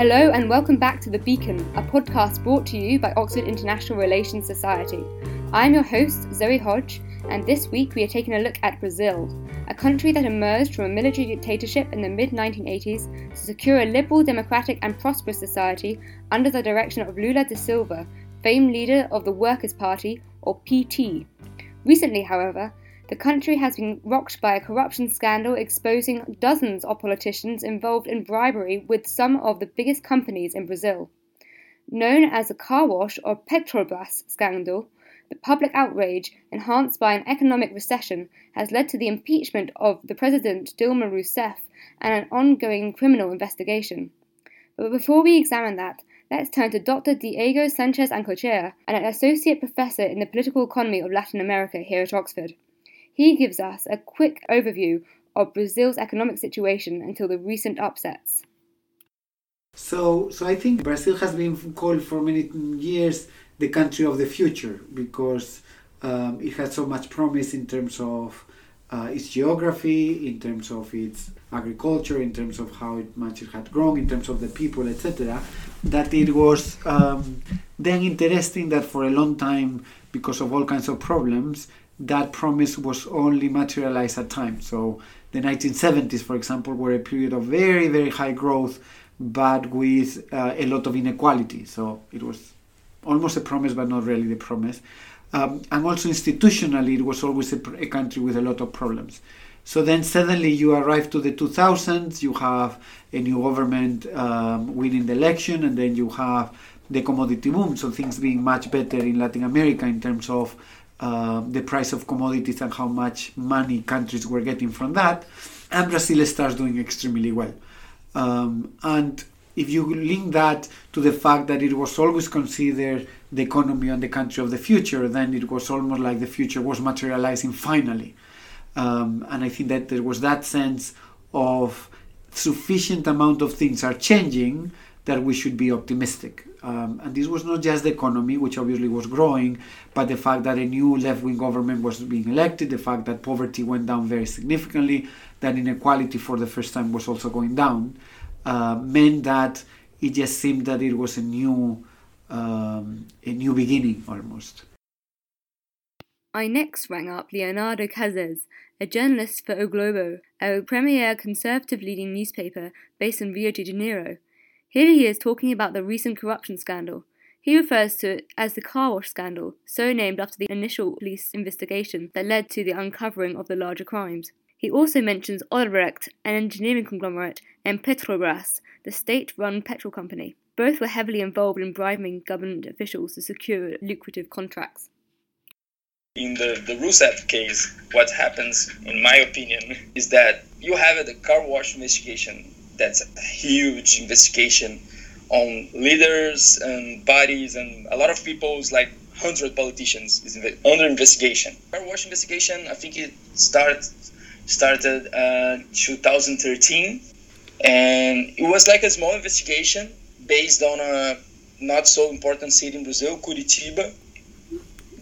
Hello and welcome back to The Beacon, a podcast brought to you by Oxford International Relations Society. I'm your host, Zoe Hodge, and this week we are taking a look at Brazil, a country that emerged from a military dictatorship in the mid 1980s to secure a liberal, democratic, and prosperous society under the direction of Lula da Silva, famed leader of the Workers' Party, or PT. Recently, however, the country has been rocked by a corruption scandal exposing dozens of politicians involved in bribery with some of the biggest companies in Brazil. Known as the car wash or Petrobras scandal, the public outrage, enhanced by an economic recession, has led to the impeachment of the President Dilma Rousseff and an ongoing criminal investigation. But before we examine that, let's turn to Dr. Diego Sanchez Ancochea, an associate professor in the political economy of Latin America here at Oxford. He gives us a quick overview of Brazil's economic situation until the recent upsets. So, so I think Brazil has been called for many years the country of the future because um, it has so much promise in terms of uh, its geography, in terms of its agriculture, in terms of how much it had grown, in terms of the people, etc. That it was um, then interesting that for a long time, because of all kinds of problems, that promise was only materialized at times. So the 1970s, for example, were a period of very, very high growth, but with uh, a lot of inequality. So it was almost a promise, but not really the promise. Um, and also institutionally, it was always a, a, country with a lot of problems. So then suddenly you arrive to the 2000s, you have a new government um, winning the election, and then you have the commodity boom, so things being much better in Latin America in terms of uh, the price of commodities and how much money countries were getting from that. And Brazil starts doing extremely well. Um, and if you link that to the fact that it was always considered the economy and the country of the future, then it was almost like the future was materializing finally. Um, and I think that there was that sense of sufficient amount of things are changing that we should be optimistic. Um, and this was not just the economy, which obviously was growing, but the fact that a new left wing government was being elected, the fact that poverty went down very significantly, that inequality for the first time was also going down, uh, meant that it just seemed that it was a new, um, a new beginning almost. I next rang up Leonardo Cazes, a journalist for O Globo, a premier conservative leading newspaper based in Rio de Janeiro. Here he is talking about the recent corruption scandal. He refers to it as the car wash scandal, so named after the initial police investigation that led to the uncovering of the larger crimes. He also mentions Odebrecht, an engineering conglomerate, and Petrobras, the state run petrol company. Both were heavily involved in bribing government officials to secure lucrative contracts. In the, the Rousseff case, what happens, in my opinion, is that you have a car wash investigation that's a huge investigation on leaders and bodies and a lot of people's like 100 politicians is under investigation. Car wash investigation, I think it started started uh, 2013, and it was like a small investigation based on a not so important city in Brazil, Curitiba.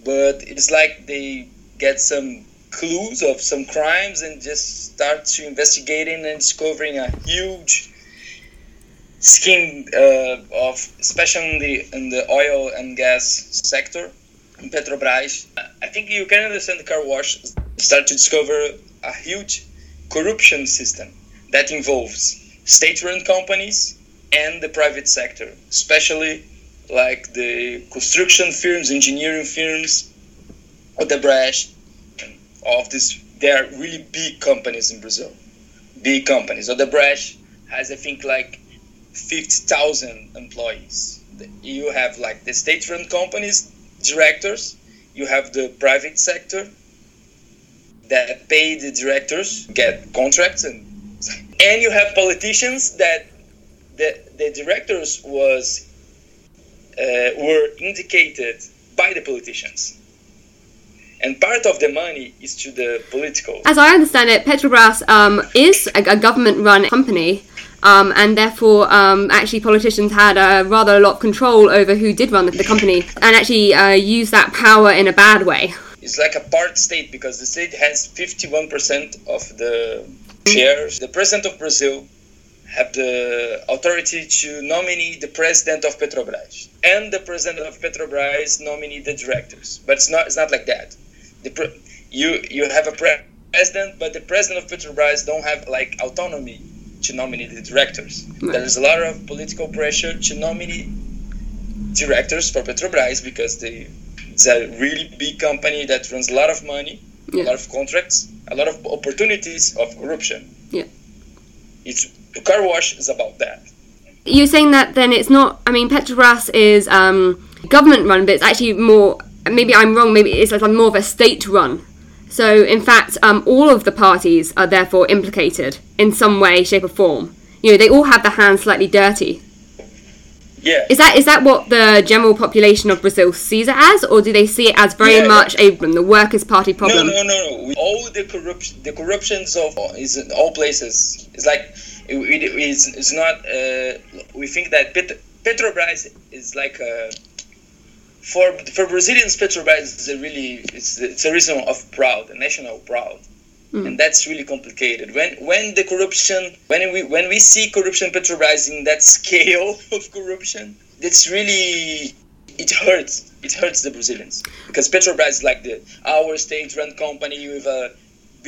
But it's like they get some clues of some crimes and just start to investigating and discovering a huge scheme uh, of especially in the oil and gas sector in Petrobras. I think you can understand the car wash start to discover a huge corruption system that involves state-run companies and the private sector, especially like the construction firms, engineering firms, Odebrecht, of this. They are really big companies in Brazil, big companies. Odebrecht has, I think, like 50,000 employees. You have like the state-run companies, directors. You have the private sector that pay the directors, get contracts, and and you have politicians that the the directors was uh, were indicated by the politicians and part of the money is to the political. As I understand it, Petrobras um, is a, a government-run company, um, and therefore, um, actually, politicians had a rather a lot of control over who did run the, the company, and actually uh, use that power in a bad way. It's like a part state because the state has fifty-one percent of the shares. The president of Brazil have the authority to nominate the president of Petrobras, and the president of Petrobras nominate the directors. But it's not it's not like that. The you you have a pre- president, but the president of Petrobras don't have like autonomy to nominate the directors. Right. There is a lot of political pressure to nominate directors for Petrobras because they it's a really big company that runs a lot of money, Yeah. a lot of contracts, a lot of opportunities of corruption. Yeah. It's car wash is about that. You're saying that then it's not. I mean, Petrobras is um, government run, but it's actually more. Maybe I'm wrong. Maybe it's like more of a state run. So in fact, um, all of the parties are therefore implicated in some way, shape, or form. You know, they all have their hands slightly dirty. Yeah. Is that is that what the general population of Brazil sees it as, or do they see it as very Yeah, much a the Workers' Party problem? no, no, no. We- All the corruption, the corruptions of is in all places. It's like it, it, it's, it's not. Uh, we think that Pet, Petrobras is like a for for Brazilians. Petrobras is a really it's it's a reason of proud, a national proud, hmm. and that's really complicated. When when the corruption when we when we see corruption Petrobras in that scale of corruption, that's really it hurts. It hurts the Brazilians because Petrobras is like the our state-run company with a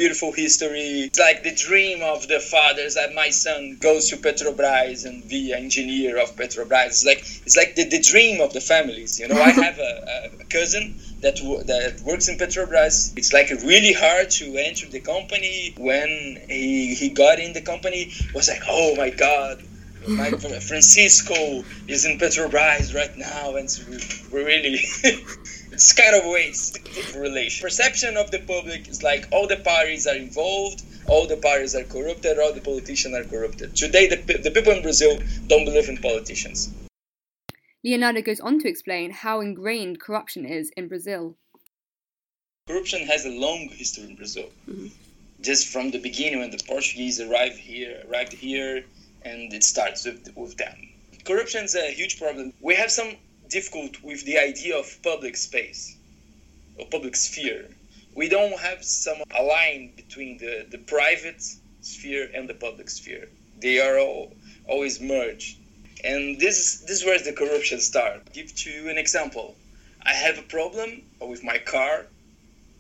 beautiful history. It's like the dream of the fathers that my son goes to Petrobras and be an engineer of Petrobras. It's like it's like the, the dream of the families. You know, I have a, a cousin that wo- that works in Petrobras. It's like really hard to enter the company. When he he got in the company, was like, oh my god. My Francisco is in Petrobras right now, and it's re- really it's kind of waste relation. Perception of the public is like all the parties are involved, all the parties are corrupted, all the politicians are corrupted. Today, the, the people in Brazil don't believe in politicians. Leonardo goes on to explain how ingrained corruption is in Brazil. Corruption has a long history in Brazil. Mm-hmm. Just from the beginning, when the Portuguese arrived here, arrived here, and it starts with, with them. Corruption is a huge problem. We have some difficult with the idea of public space or public sphere. We don't have some a line between the, the private sphere and the public sphere. They are all always merged. And this is this is where the corruption starts. Give to you an example. I have a problem with my car,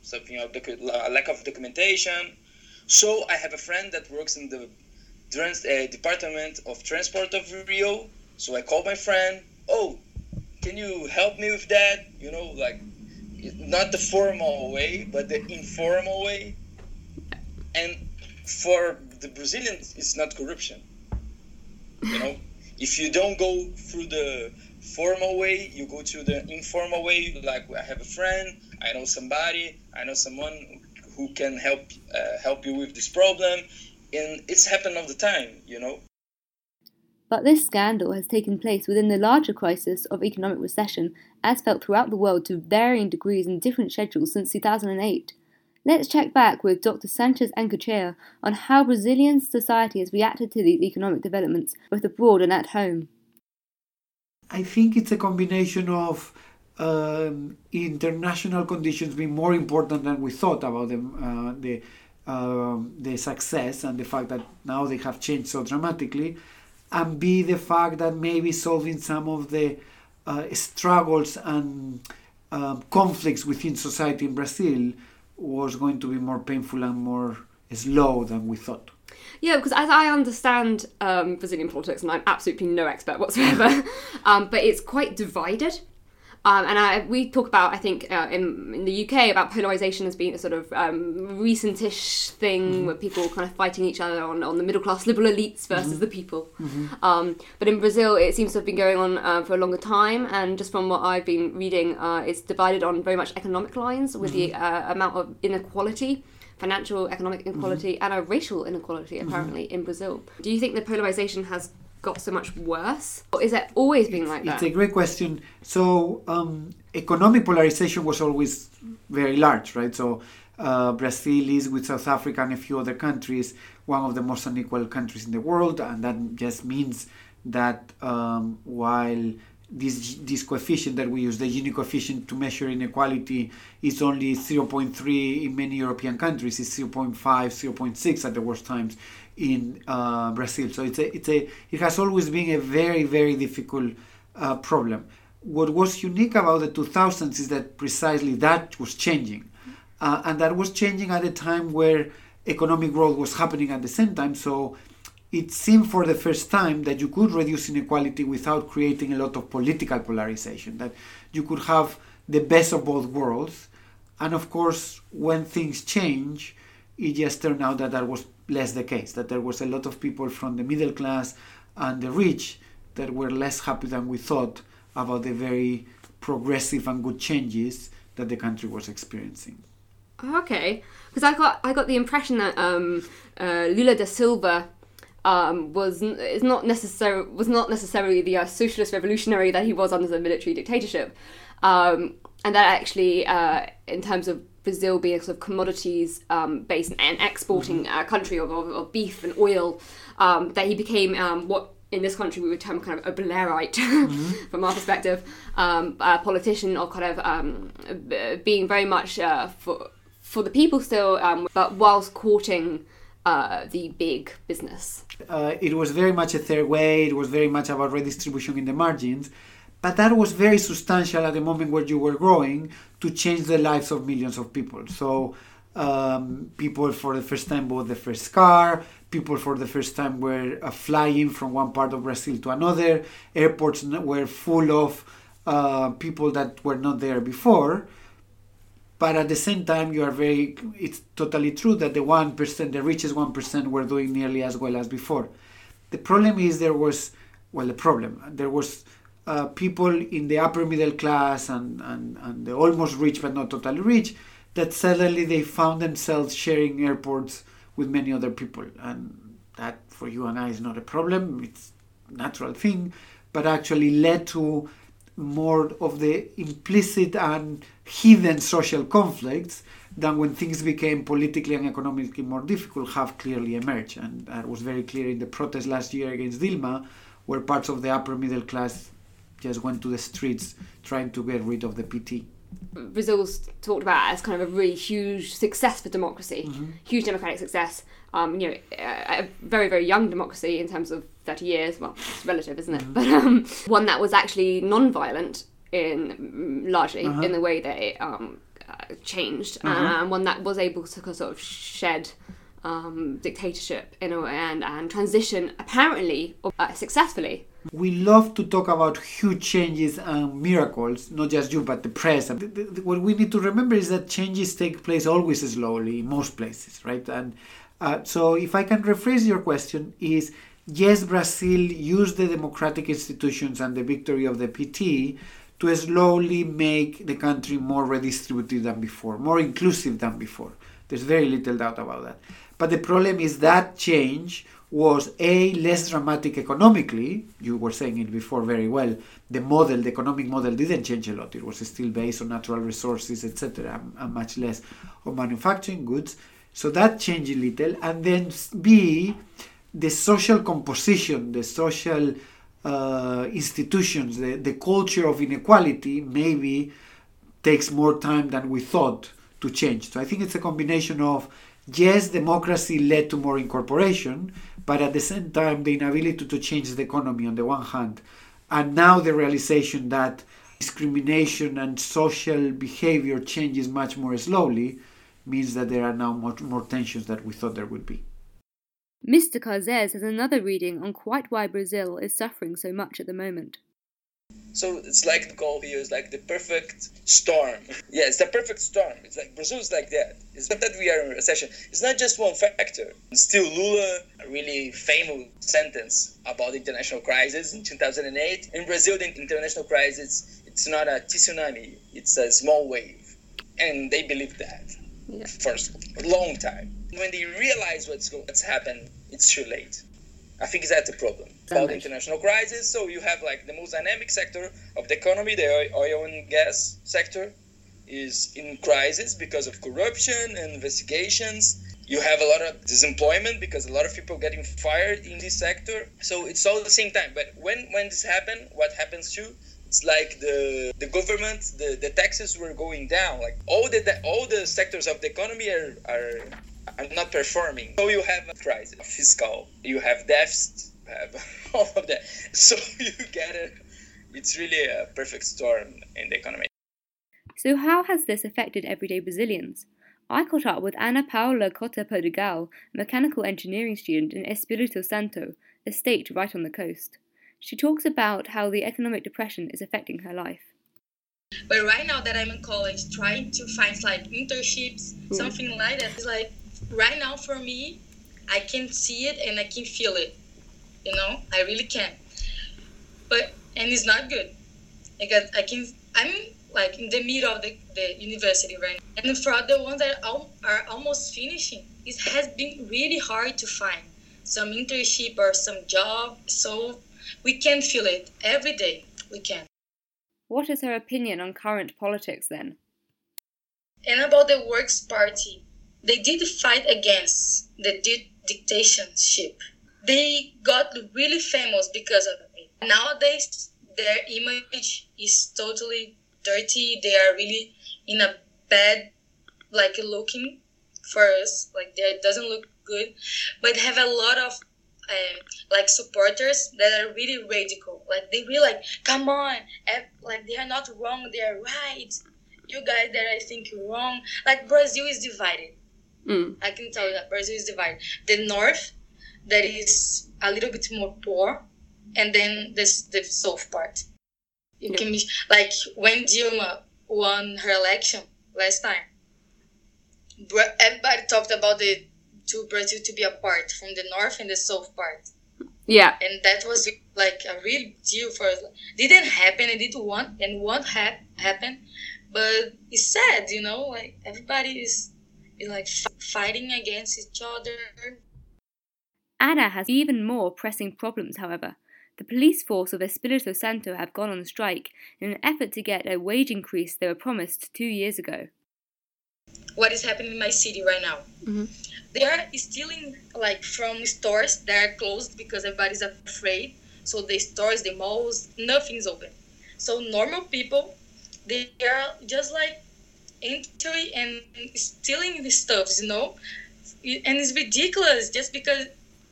something of docu- la- lack of documentation. So I have a friend that works in the trans- uh, department of transport of Rio. So I call my friend. Oh, can you help me with that? You know, like not the formal way, but the informal way. And for the Brazilians, it's not corruption. You know, if you don't go through the formal way, you go to the informal way. Like I have a friend, I know somebody, I know someone who can help uh, help you with this problem, and it's happened all the time. You know. But this scandal has taken place within the larger crisis of economic recession, as felt throughout the world to varying degrees and different schedules since 2008. Let's check back with Dr. Sanchez Ancochea on how Brazilian society has reacted to these economic developments, both abroad and at home. I think it's a combination of um, international conditions being more important than we thought about them, uh, the um, the success and the fact that now they have changed so dramatically, and b the fact that maybe solving some of the uh, struggles and um, conflicts within society in Brazil was going to be more painful and more slow than we thought. Yeah, because as I understand um, Brazilian politics, and I'm absolutely no expert whatsoever, um, but it's quite divided. Um, and I, we talk about, I think, uh, in, in the UK about polarization as being a sort of um, recentish thing where people kind of fighting each other on, on the middle class liberal elites versus the people. Um, but in Brazil, it seems to have been going on uh, for a longer time, and just from what I've been reading, uh, it's divided on very much economic lines with the uh, amount of inequality financial, economic inequality, and a racial inequality apparently in Brazil. Do you think the polarization has got so much worse, or is it always been like that? It's a great question. So, um, economic polarization was always very large, right? So, uh, Brazil is, with South Africa and a few other countries, one of the most unequal countries in the world, and that just means that um, while this this coefficient that we use, the Gini coefficient to measure inequality, is only 0.3 in many European countries. It's 0.5, 0.6 at the worst times in uh, Brazil. So it's a, it's a, it has always been a very, very difficult uh, problem. What was unique about the 2000s is that precisely that was changing. Uh, and that was changing at a time where economic growth was happening at the same time. So it seemed for the first time that you could reduce inequality without creating a lot of political polarization, that you could have the best of both worlds. And of course, when things change, it just turned out that that was less the case, that there was a lot of people from the middle class and the rich that were less happy than we thought about the very progressive and good changes that the country was experiencing. Okay, because I got I got the impression that um, uh, Lula da Silva um, was is not necessary was not necessarily the uh, socialist revolutionary that he was under the military dictatorship, um, and that actually, uh, in terms of Brazil being a sort of commodities um, based and exporting mm-hmm. uh, country of, of, of, beef and oil, um, that he became um, what in this country we would term kind of a Blairite mm-hmm. from our perspective, um, a politician or kind of um, being very much uh, for for the people still, um, but whilst courting uh, the big business. Uh, it was very much a third way. It was very much about redistribution in the margins, but that was very substantial at the moment where you were growing to change the lives of millions of people. So. Um, people for the first time bought the first car people for the first time were uh, flying from one part of Brazil to another. Airports were full of uh, people that were not there before. But at the same time, you are very, it's totally true that the 1%, the richest 1%, were doing nearly as well as before. The problem is there was, well, the problem, there was uh, people in the upper middle class and, and, and the almost rich but not totally rich that suddenly they found themselves sharing airports with many other people. And that for you and I is not a problem, it's a natural thing, but actually led to more of the implicit and hidden social conflicts than when things became politically and economically more difficult have clearly emerged. And that was very clear in the protest last year against Dilma, where parts of the upper middle class just went to the streets trying to get rid of the PT. Brazil's talked about as kind of a really huge success for democracy, mm-hmm. huge democratic success. Um, you know, a, very very young democracy in terms of thirty years. Well, it's relative, isn't it? Mm-hmm. But um, one that was actually non-violent in largely uh-huh. in the way that it um, uh, changed, uh-huh. and one that was able to sort of shed um, dictatorship in a way and, and transition apparently uh, successfully we love to talk about huge changes and miracles, not just you, but the press. What we need to remember is that changes take place always slowly in most places, right? And uh, so, if I can rephrase your question, is yes, Brazil used the democratic institutions and the victory of the PT to slowly make the country more redistributive than before, more inclusive than before. There's very little doubt about that. But the problem is that change was a less dramatic economically. You were saying it before very well. The model, the economic model, didn't change a lot. It was still based on natural resources, etc., and much less on manufacturing goods. So that changed a little. And then B, the social composition, the social uh, institutions, the, the culture of inequality maybe takes more time than we thought to change. So I think it's a combination of yes, democracy led to more incorporation, but at the same time, the inability to change the economy on the one hand, and now the realization that discrimination and social behavior changes much more slowly means that there are now more, more tensions than we thought there would be. Mr. Cazes has another reading on quite why Brazil is suffering so much at the moment. So it's like the goal here is like the perfect storm. Yeah, it's the perfect storm. It's like Brazil is like that. It's not that we are in recession. It's not just one factor. Still, Lula, a really famous sentence about the international crisis in 2008. In Brazil, the international crisis, it's not a tsunami. It's a small wave, and they believe that yeah. for a long time. When they realize what's what's happened, it's too late. I think that's a problem about the international crisis. So you have like the most dynamic sector of the economy, the oil and gas sector, is in crisis because of corruption and investigations. You have a lot of disemployment because a lot of people getting fired in this sector. So it's all at the same time. But when when this happened, what happens too? it's like the the government the, the taxes were going down like all the all the sectors of the economy are, are are not performing so you have a crisis fiscal you have deficit you have all of that so you get it it's really a perfect storm in the economy so how has this affected everyday brazilians I caught up with Ana Paula Cota Portugal, mechanical engineering student in Espírito Santo, a state right on the coast. She talks about how the economic depression is affecting her life. But right now that I'm in college, trying to find like internships, mm. something like that, it's like right now for me, I can see it and I can feel it. You know, I really can. But and it's not good because I can. I'm like in the middle of the, the university right now. And for the ones that are, are almost finishing, it has been really hard to find some internship or some job. So we can feel it every day. We can. What is her opinion on current politics then? And about the Works Party, they did fight against the di- dictatorship. They got really famous because of it. Nowadays, their image is totally dirty. They are really in a bad, like looking for us. Like they doesn't look good, but have a lot of um, like supporters that are really radical. Like they really like, come on, like they are not wrong, they are right. You guys that I think you're wrong. Like Brazil is divided. Mm. I can tell you that Brazil is divided. The north, that is a little bit more poor, and then this the south part. You yeah. can be like when Dilma won her election last time. Everybody talked about the to Brazil to be apart from the north and the south part. Yeah. And that was like a real deal for us. Didn't happen and it won't want and won't ha- happen. But it's sad, you know, like everybody is like f- fighting against each other. Ana has even more pressing problems, however. The police force of Espírito Santo have gone on strike in an effort to get a wage increase they were promised two years ago. What is happening in my city right now? Mm-hmm they are stealing like from stores that are closed because everybody's afraid. So the stores, the malls, nothing's open. So normal people, they are just like entering and stealing the stuffs, you know, and it's ridiculous just because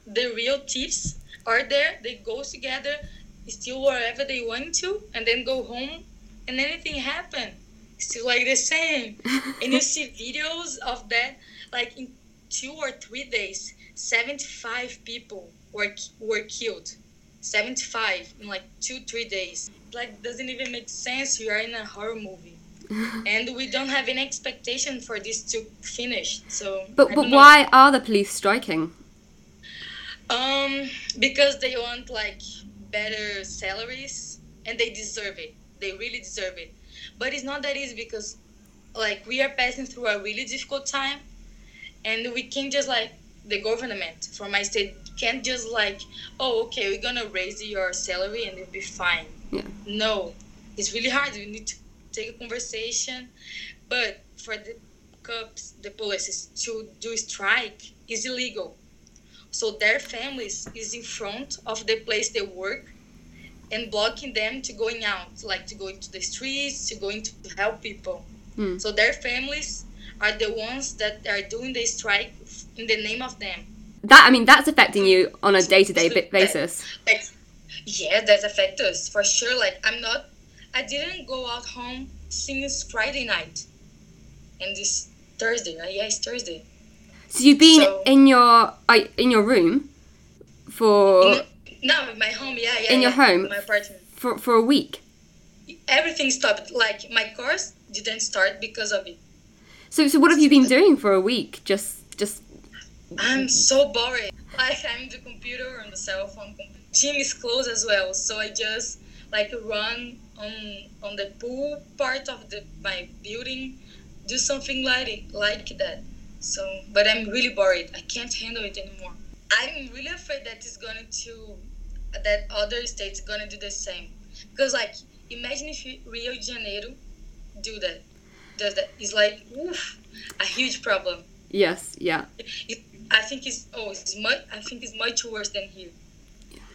the real thieves are there. They go together, steal wherever they want to, and then go home, and anything happen. Still like the same. and you see videos of that, like in two or three days, 75 people were, were killed. 75 in like two, three days. Like, doesn't even make sense. You are in a horror movie. and we don't have any expectation for this to finish. So, but but why are the police striking? Um, because they want like better salaries, and they deserve it. They really deserve it. But it's not that easy because, like, we are passing through a really difficult time, and we can't just like the government for my state can't just like oh okay we're gonna raise your salary and it'll be fine yeah. no it's really hard we need to take a conversation but for the cops the police to do strike is illegal so their families is in front of the place they work and blocking them to going out like to go into the streets to going to help people mm. so their families are the ones that are doing the strike in the name of them. That I mean, that's affecting you on a day to day basis. Like, yeah, that affects us for sure. Like, I'm not. I didn't go out home since Friday night, and this Thursday. Yeah, it's Thursday. So you've been so, in your in your room for in, no, my home. Yeah, yeah. In yeah, your home, my apartment for for a week. Everything stopped. Like my course didn't start because of it. So, so what have you been doing for a week? Just, just. I'm so bored. Like I'm the computer on the cell phone. Gym is closed as well, so I just like run on on the pool part of the my building, do something like like that. So, but I'm really bored. I can't handle it anymore. I'm really afraid that it's going to that other states gonna do the same. Because like imagine if Rio de Janeiro do that does that is like oof, a huge problem. Yes, yeah. It, I think it's oh it's much I think it's much worse than here.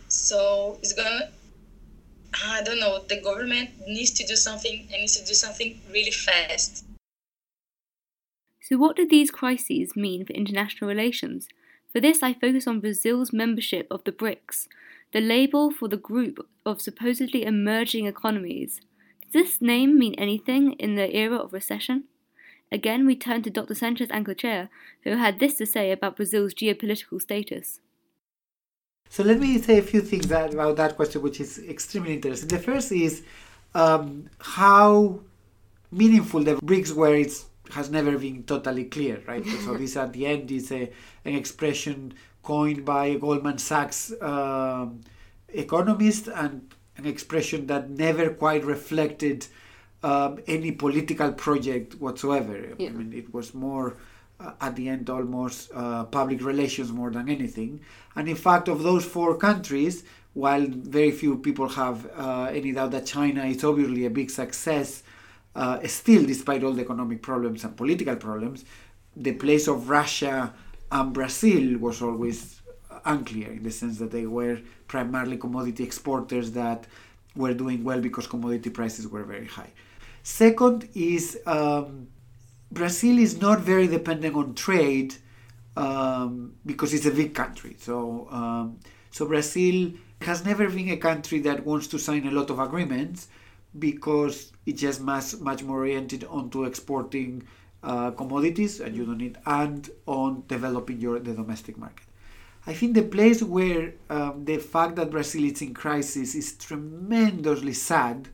So it's gonna I don't know. The government needs to do something and needs to do something really fast. So, what do these crises mean for international relations? For this, I focus on Brazil's membership of the BRICS, the label for the group of supposedly emerging economies. Does this name mean anything in the era of recession? Again, we turn to Dr. Sanchez Ancochea, who had this to say about Brazil's geopolitical status. So let me say a few things that, about that question, which is extremely interesting. The first is um, how meaningful the BRICS were. It has never been totally clear, right? so this at the end is a, an expression coined by a Goldman Sachs um, economist and an expression that never quite reflected um, any political project whatsoever. Yeah. I mean, it was more at the end almost uh, public relations more than anything. And in fact, of those four countries, while very few people have uh, any doubt that China is obviously a big success, uh, still, despite all the economic problems and political problems, the place of Russia and Brazil was always unclear in the sense that they were primarily commodity exporters that were doing well because commodity prices were very high. Second is um, Brazil is not very dependent on trade um, because it's a big country. So, um, so Brazil has never been a country that wants to sign a lot of agreements because it's just much much more oriented onto exporting uh, commodities, and you don't need, and on developing your the domestic market. I think the place where um, the fact that Brazil is in crisis is tremendously sad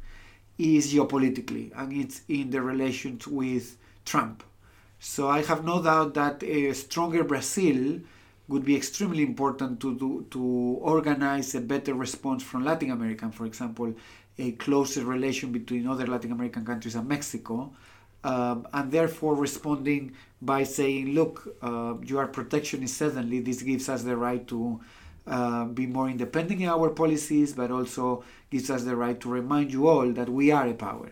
is geopolitically, and it's in the relations with Trump. So I have no doubt that a stronger Brazil would be extremely important to do, to organize a better response from Latin America, for example, a closer relation between other Latin American countries and Mexico, um, and therefore responding by saying, "Look, uh, you are protectionist. Suddenly, this gives us the right to uh, be more independent in our policies, but also gives us the right to remind you all that we are a power.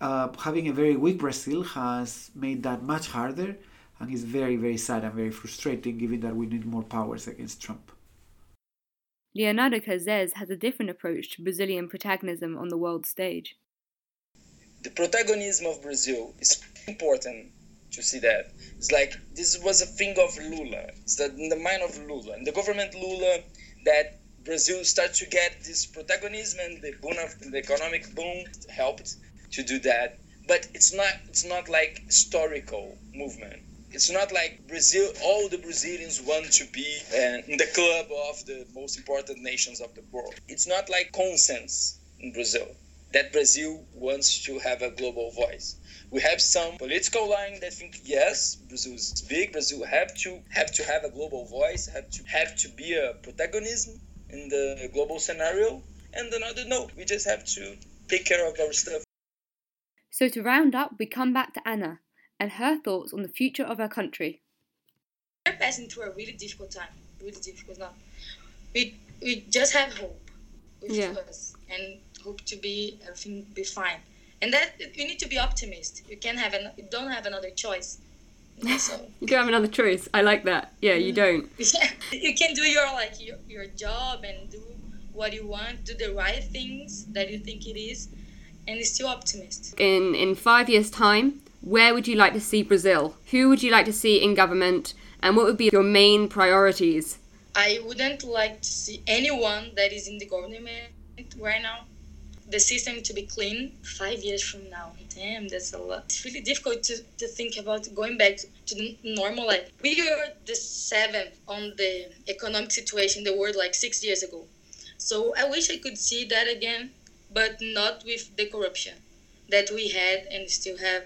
Uh, having a very weak Brazil has made that much harder and is very, very sad and very frustrating given that we need more powers against Trump. Leonardo Cazes has a different approach to Brazilian protagonism on the world stage. The protagonism of Brazil is important to see that. It's like this was a thing of Lula. It's that in the mind of Lula. And the government Lula that Brazil started to get this protagonism and the boom of the economic boom helped to do that. But it's not it's not like historical movement. It's not like Brazil. All the Brazilians want to be uh, in the club of the most important nations of the world. It's not like consensus in Brazil that Brazil wants to have a global voice. We have some political line that think yes, Brazil is big. Brazil have to have to have a global voice, have to have to be a protagonism in the global scenario. And another no, we just have to take care of our stuff. So to round up, we come back to Ana and her thoughts on the future of her country. We're passing through a really difficult time. Really difficult now. We we just have hope with yeah. us and hope to be everything be fine and that you need to be optimist. You can't have an you don't have another choice. So. you don't have another choice. I like that. Yeah, you mm. don't. Yeah, you can do your like your, your job and do what you want, do the right things that you think it is, and still optimist. In in five years' time, where would you like to see Brazil? Who would you like to see in government, and what would be your main priorities? I wouldn't like to see anyone that is in the government right now the system to be clean five years from now. Damn, that's a lot. It's really difficult to, to think about going back to the normal life. We were the seventh on the economic situation in the world like six years ago. So I wish I could see that again, but not with the corruption that we had and still have.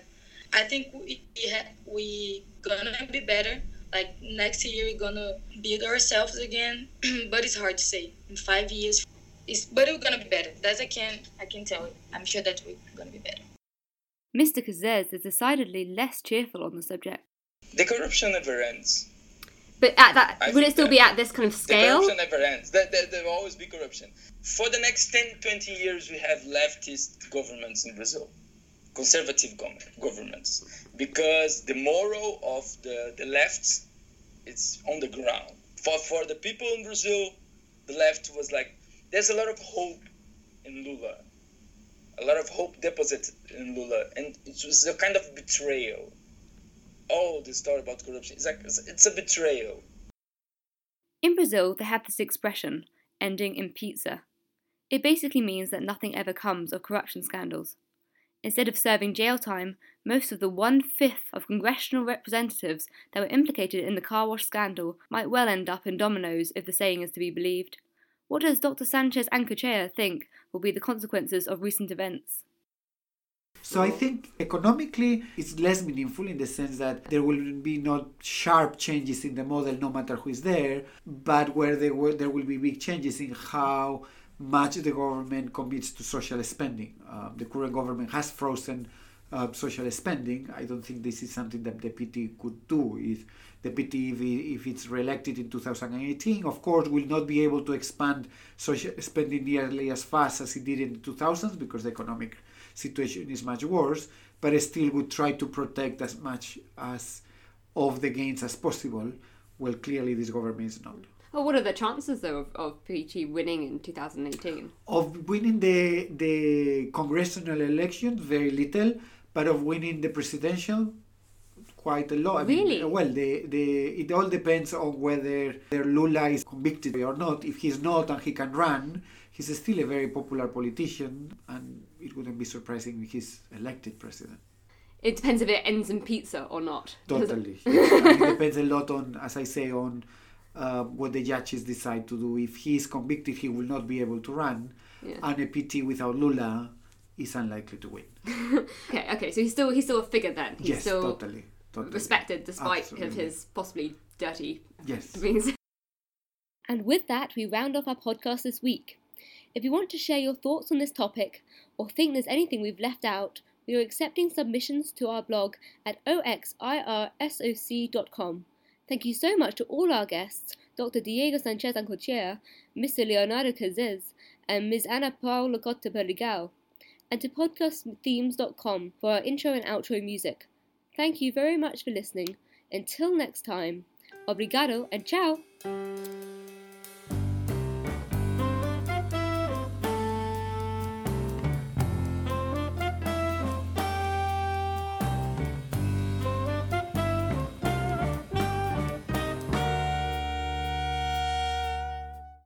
I think we ha- we gonna be better. Like next year, we're gonna build ourselves again, but it's hard to say. In five years, it's, but we're gonna be better. That I can I can tell you. I'm sure that we're gonna be better. Mr. Cazes is decidedly less cheerful on the subject. The corruption never ends. But at that, I would it still be at this kind of scale? The corruption never ends. There, there, there will always be corruption. For the next 10, 20 years, we have leftist governments in Brazil, conservative governments, because the moral of the, the left it's on the ground. For, for the people in Brazil, the left was like, there's a lot of hope in Lula, a lot of hope deposited in Lula, and it was a kind of betrayal. All the story about corruption is like it's a betrayal. In Brazil, they have this expression, ending in pizza. It basically means that nothing ever comes of corruption scandals. Instead of serving jail time, most of the one fifth of congressional representatives that were implicated in the car wash scandal might well end up in dominoes if the saying is to be believed. What does Dr. Sanchez Ancochea think will be the consequences of recent events? So I think economically it's less meaningful in the sense that there will be not sharp changes in the model no matter who is there, but where there will, there will be big changes in how much the government commits to social spending. Um, the current government has frozen uh, social spending. I don't think this is something that the PT could do. If the PT, if, if it's re-elected in 2018, of course, will not be able to expand social spending nearly as fast as it did in the 2000s because the economic situation is much worse, but still would try to protect as much as of the gains as possible. Well, clearly this government is not. Well, what are the chances, though, of, of PT winning in 2018? Of winning the the congressional election, very little, but of winning the presidential, quite a lot. I really? Mean, well, the, the it all depends on whether Lula is convicted or not. If he's not and he can run, he's still a very popular politician, and it wouldn't be surprising if he's elected president. It depends if it ends in pizza or not. Totally. it depends a lot on, as I say, on uh, what the judges decide to do. If he is convicted, he will not be able to run, yeah. and a PT without Lula is unlikely to win. okay, okay, so he's still he's still a figure then. He's yes, still totally, totally. respected despite Absolutely. of his possibly dirty yes. things. And with that, we round off our podcast this week. If you want to share your thoughts on this topic or think there's anything we've left out, we are accepting submissions to our blog at oxirsoc.com. Thank you so much to all our guests, Dr. Diego Sanchez Ancochea, Mr. Leonardo Cazes, and Ms. Ana Paula Cotta Perligao, and to podcastthemes.com for our intro and outro music. Thank you very much for listening. Until next time, obrigado and ciao!